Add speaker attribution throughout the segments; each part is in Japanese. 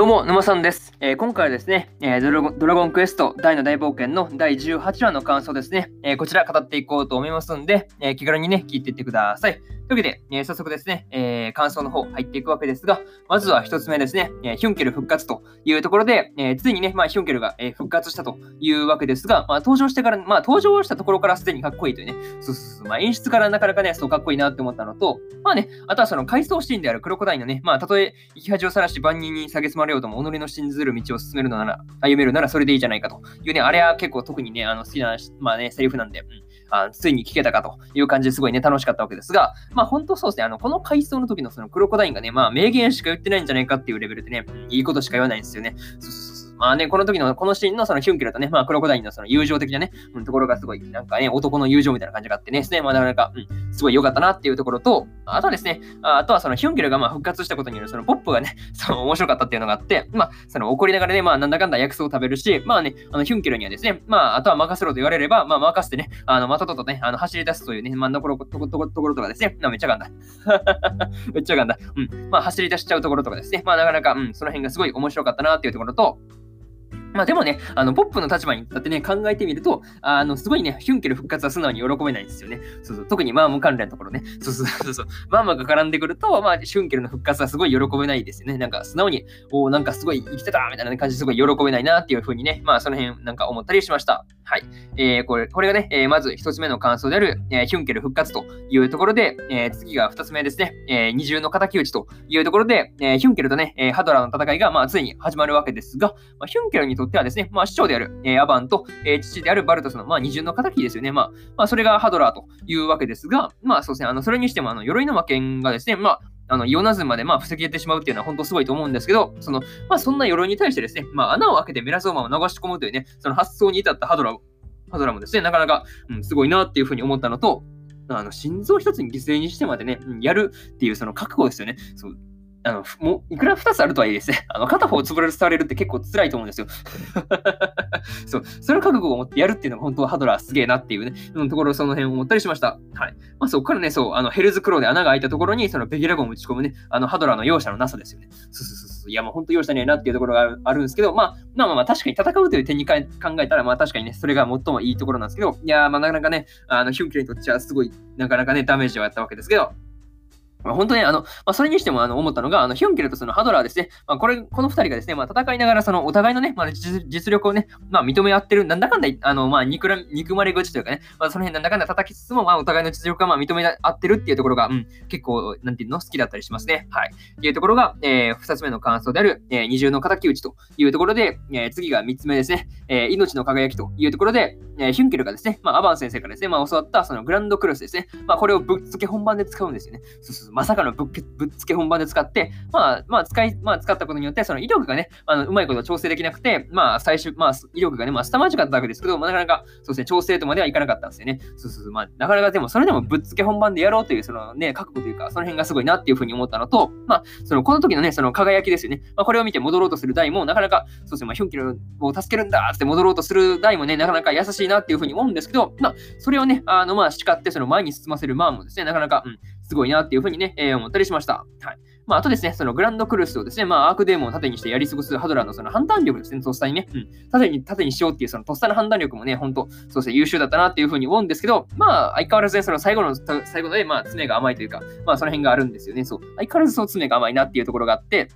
Speaker 1: どうも、沼さんです。えー、今回はですね、えードラゴン、ドラゴンクエスト大の大冒険の第18話の感想ですね、えー、こちら語っていこうと思いますんで、え気軽にね、聞いていってください。というわけで、え早速ですね、え感想の方入っていくわけですが、まずは一つ目ですね、えヒュンケル復活というところで、えついにね、まあ、ヒュンケルが、え復活したというわけですが、まあ、登場してから、まあ、登場したところからすでにかっこいいというね、そうそうそう、まあ、演出からなかなかね、そうかっこいいなって思ったのと、まあね、あとはその回想シーンであるクロコダインのね、まあ、たとえ生き恥をさらし万人に下げすまれようとも、己の信ずる道を進めるのなら、歩めるならそれでいいじゃないかというね、あれは結構特にね、あの好きな、まあね、セリフなんで、うん、あついに聞けたかという感じですごいね、楽しかったわけですが、まあ本当そうですね、あの、この回想の時のそのクロコダインがね、まあ名言しか言ってないんじゃないかっていうレベルでね、いいことしか言わないんですよね。そうそうそうまあね、この時の、このシーンのそのヒュンケルとね、まあクロコダインのその友情的なね、うん、ところがすごい、なんかね、男の友情みたいな感じがあってね、ですね、まあなかなか、うん、すごい良かったなっていうところと、あとはですね、あとはそのヒュンケルがまあ復活したことによるそのポップがね、その面白かったっていうのがあって、まあ、その怒りながらね、まあなんだかんだ薬草を食べるし、まあね、あのヒュンケルにはですね、まああとは任せろと言われれば、まあ任せてね、あの、またととね、あの走り出すというね、まあところ、ところ、ところとかですね、めっちゃがんだ。めっちゃが んだ。うん。まあ走り出しちゃうところとかですね、まあなかなか、うん、その辺がすごい面白かったなっていうところと、まあでもね、あの、ポップの立場に立ってね、考えてみると、あの、すごいね、ヒュンケル復活は素直に喜べないんですよね。そうそう、特にマーム関連のところね。そうそうそうそう。マームが絡んでくると、まあ、ヒュンケルの復活はすごい喜べないですよね。なんか、素直に、おおなんかすごい生きてたみたいな感じですごい喜べないなっていうふうにね、まあ、その辺なんか思ったりしました。はい。えー、これ、これがね、えー、まず一つ目の感想である、えー、ヒュンケル復活というところで、えー、次が二つ目ですね、えー、二重の敵討ちというところで、えー、ヒュンケルとね、えー、ハドラーの戦いが、まあ、ついに始まるわけですが、まあ、ヒュンケルにとってはですね、まあ、長である、えー、アバンと、えー、父であるバルトスの、まあ、二重の敵ですよね。まあ、まあ、それがハドラーというわけですが、まあ、そうですね、あの、それにしても、あの、鎧の魔剣がですね、まあ、あの、イオナズまで、まあ、防げてしまうっていうのは本当すごいと思うんですけど、その、まあ、そんな鎧に対してですね、まあ、穴を開けてメラゾーマを流し込むというね、その発想に至ったハドラー、ハドラもですね、なかなか、うん、すごいなっていうふうに思ったのと、あの、心臓一つに犠牲にしてまでね、やるっていうその覚悟ですよね。そうあの、もう、いくら2つあるとはいえですね、あの、片方潰れされるって結構辛いと思うんですよ。そう、それ覚悟を持ってやるっていうのが本当はハドラーすげえなっていうね、うん、ところその辺を思ったりしました。はい。まあそこからね、そう、あの、ヘルズクローで穴が開いたところに、そのベギラゴンを打ち込むね、あの、ハドラーの容赦のなさですよね。そうそうそうそう。いや、もう本当容赦ねえなっていうところがあるんですけど、まあ、まあまあまあ、確かに戦うという点に考えたら、まあ確かにね、それが最もいいところなんですけど、いや、まあなかなかね、あの、ヒュンケルにとってはすごい、なかなかね、ダメージをやったわけですけど、まあ、本当に、あの、まあ、それにしても、あの、思ったのが、あの、ヒュンケルとそのハドラーですね。まあ、これ、この二人がですね、まあ、戦いながら、その、お互いのね、まあ、実力をね、まあ、認め合ってる、なんだかんだ、あの、まあ、憎ら、憎まれ口というかね、まあ、その辺なんだかんだ叩きつつも、まあ、お互いの実力が、まあ、認め合ってるっていうところが、うん、結構、なんていうの、好きだったりしますね。はい。っていうところが、えー、二つ目の感想である、えー、二重の敵討ちというところで、えー、次が三つ目ですね、えー、命の輝きというところで、えー、ヒュンケルがですね、まあ、アバン先生からですね、まあ、教わった、その、グランドクロスですね、まあ、これをぶっつけ本番で使うんですよね。そうそうそう、まさかのぶっけぶっつけ本番で使って、まあ、まあ、使い、まあ、使ったことによって、その威力がね、あのうまいこと調整できなくて、まあ、最終、まあ、威力がね、まあ、凄まじかったわけですけど、まあ、なかなか、そうですね、調整とまではいかなかったんですよね。そうそうそう、まあ、なかなかでも、それでもぶっつけ本番でやろうという、そのね、覚悟というか、その辺がすごいなっていうふうに思ったのと、まあ、その、この時のね、その輝きですよね。まあ、これを見て戻ろうとする台も、なかなか、そうですね、まあ、ヒョンキルを助けるんだって戻ろうとする台もね、なかなか優しいなっていうふうに思うんですけど、まあ、それをね、あの、まあ、叱って、その前に進ませるマーもですね、なかなか、うん、すごいなっていうふうにね、えー、思ったりしました。はい。まあ、あとですね、そのグランドクルスをですね、まあ、アークデーモンを縦にしてやり過ごすハドラーのその判断力ですね、とっさにね、うん、縦に、縦にしようっていうそのとっさの判断力もね、本当そうですね、優秀だったなっていうふうに思うんですけど、まあ、相変わらずね、その最後の、最後で、まあ、爪が甘いというか、まあ、その辺があるんですよね、そう。相変わらずそう爪が甘いなっていうところがあって、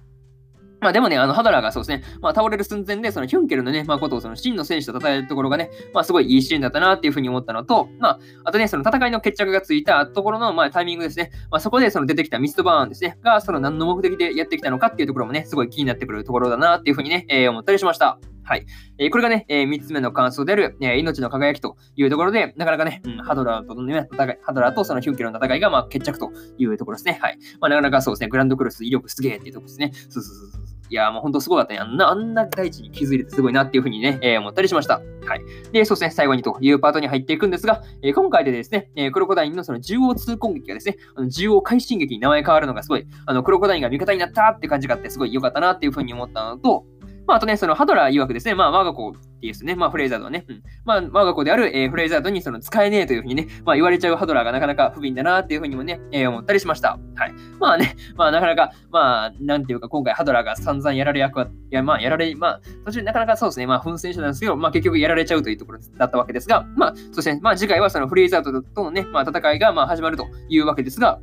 Speaker 1: まあでもね、あの、ハドラーがそうですね、まあ倒れる寸前で、そのヒュンケルのね、まあことをその真の戦士と称えるところがね、まあすごいいいシーンだったなっていうふうに思ったのと、まあ、あとね、その戦いの決着がついたところの、まあタイミングですね、まあそこでその出てきたミストバーンですね、が、その何の目的でやってきたのかっていうところもね、すごい気になってくるところだなっていうふうにね、えー、思ったりしました。はい。えー、これがね、えー、3つ目の感想である、えー、命の輝きというところで、なかなかね、うん、ハドラーとのね、戦い、ハドラーとそのヒュンケルの戦いが、まあ、決着というところですね。はい。まあ、なかなかそうですね、グランドクロス威力すげえっていうところですね。そうそうそうそう。いや、もう本当すごかったね。あんな、あんな大地に気づいてすごいなっていうふうにね、えー、思ったりしました。はい。で、そうですね、最後にというパートに入っていくんですが、えー、今回でですね、えー、クロコダインのその縦横通攻撃がですね、あの縦横快進撃に名前変わるのがすごい、あの、クロコダインが味方になったって感じがあって、すごい良かったなっていうふうに思ったのと、まあ、あとね、そのハドラー曰くですね、まあ、我が子っていうですね、まあ、フレイザードはね、うん、まあ、我が子である、えー、フレイザードにその使えねえというふうにね、まあ、言われちゃうハドラーがなかなか不憫だなっていうふうにもね、えー、思ったりしました。はい。まあね、まあ、なかなか、まあ、なんていうか、今回ハドラーが散々やられ役は、いや、まあ、やられ、まあ、途中なかなかそうですね、まあ、奮戦してたんですけど、まあ、結局やられちゃうというところだったわけですが、まあ、そして、まあ、次回はそのフレイザードとのね、まあ、戦いが、まあ、始まるというわけですが、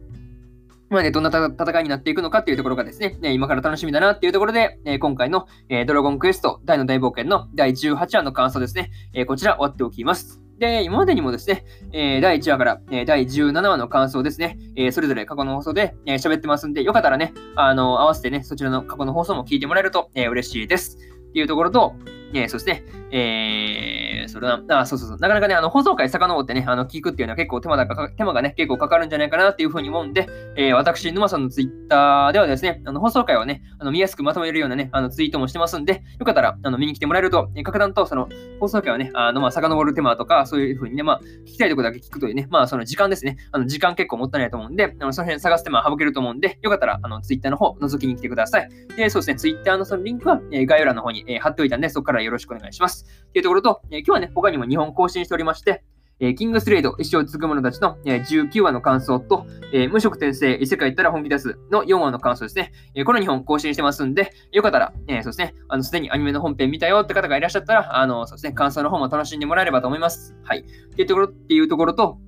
Speaker 1: まあね、どんな戦いになっていくのかっていうところがですね、今から楽しみだなっていうところで、え今回の、えドラゴンクエスト大の大冒険の第18話の感想ですね、えこちら終わっておきます。で、今までにもですね、え第1話から、え第17話の感想ですね、えそれぞれ過去の放送で喋、えー、ってますんで、よかったらね、あの、合わせてね、そちらの過去の放送も聞いてもらえると、え嬉しいです。っていうところと、えそして、えー、それな、あ、そうそうそう。なかなかね、あの、放送回遡ってね、あの、聞くっていうのは結構手間だか、手間がね、結構かかるんじゃないかなっていうふうに思うんで、えー、私、沼さんのツイッターではですね、あの、放送回をね、あの、見やすくまとめるようなね、あの、ツイートもしてますんで、よかったら、あの、見に来てもらえると、えー、格段と、その、放送回をね、あの、まあ、遡る手間とか、そういうふうにね、まあ、聞きたいとこだけ聞くというね、まあ、その時間ですね、あの、時間結構もったいないと思うんで、あの、その辺探す手間省けると思うんで、よかったら、あの、ツイッターの方、覗きに来てください。で、そうですね、ツイッターのそのリンクは、えー、概要欄の方に、えー、貼っておいたんで、そこからよろしくお願いします。っていうところと、えー、今日はね、ね他にも2本更新しておりまして、えー、キングスレイド、一生続く者たちの、え、19話の感想と、え、無色転生、異世界行ったら本気出すの4話の感想ですね。えこの2本更新してますんで、よかったら、えそうですね、あの、すでにアニメの本編見たよって方がいらっしゃったら、あの、そうですね、感想の方も楽しんでもらえればと思います。はい。っていうところ、っていうところと、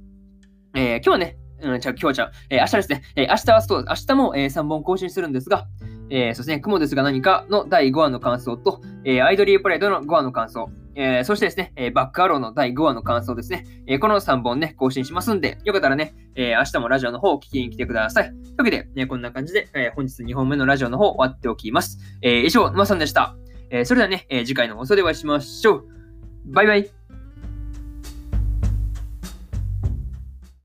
Speaker 1: え今日はね、うん、じゃあ今日はじゃあ、え明日ですね、え明日はそう、明日も、え3本更新するんですが、えー、そしてね、雲ですが何かの第5話の感想と、えー、アイドリープレイドの5話の感想、えー、そしてですね、えー、バックアローの第5話の感想ですね、えー、この3本ね、更新しますんで、よかったらね、えー、明日もラジオの方を聞きに来てください。というわけで、ね、こんな感じで、えー、本日2本目のラジオの方終わっておきます。えー、以上、沼さんでした。えー、それではね、えー、次回の放送でお会いしましょう。バイバイ。